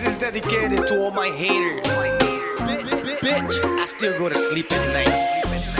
This is dedicated to all my haters. Bitch, I still go to sleep at night.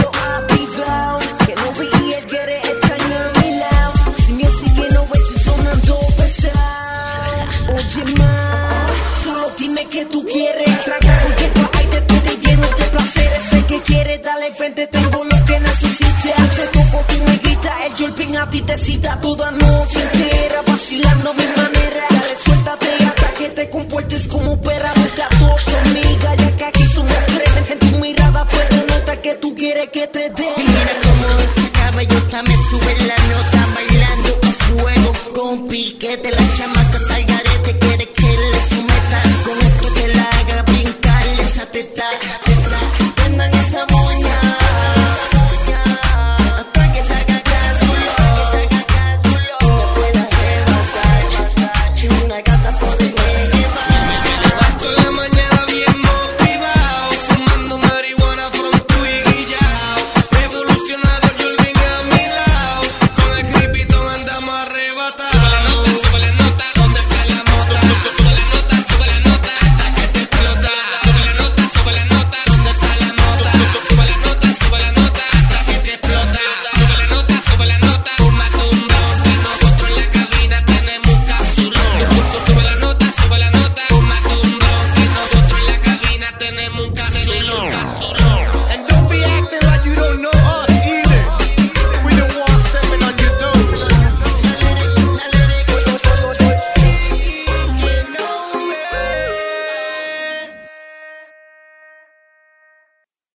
al enfrente tengo lo que necesitas. Hace poco tu negrita, el Julpin a ti te cita, tú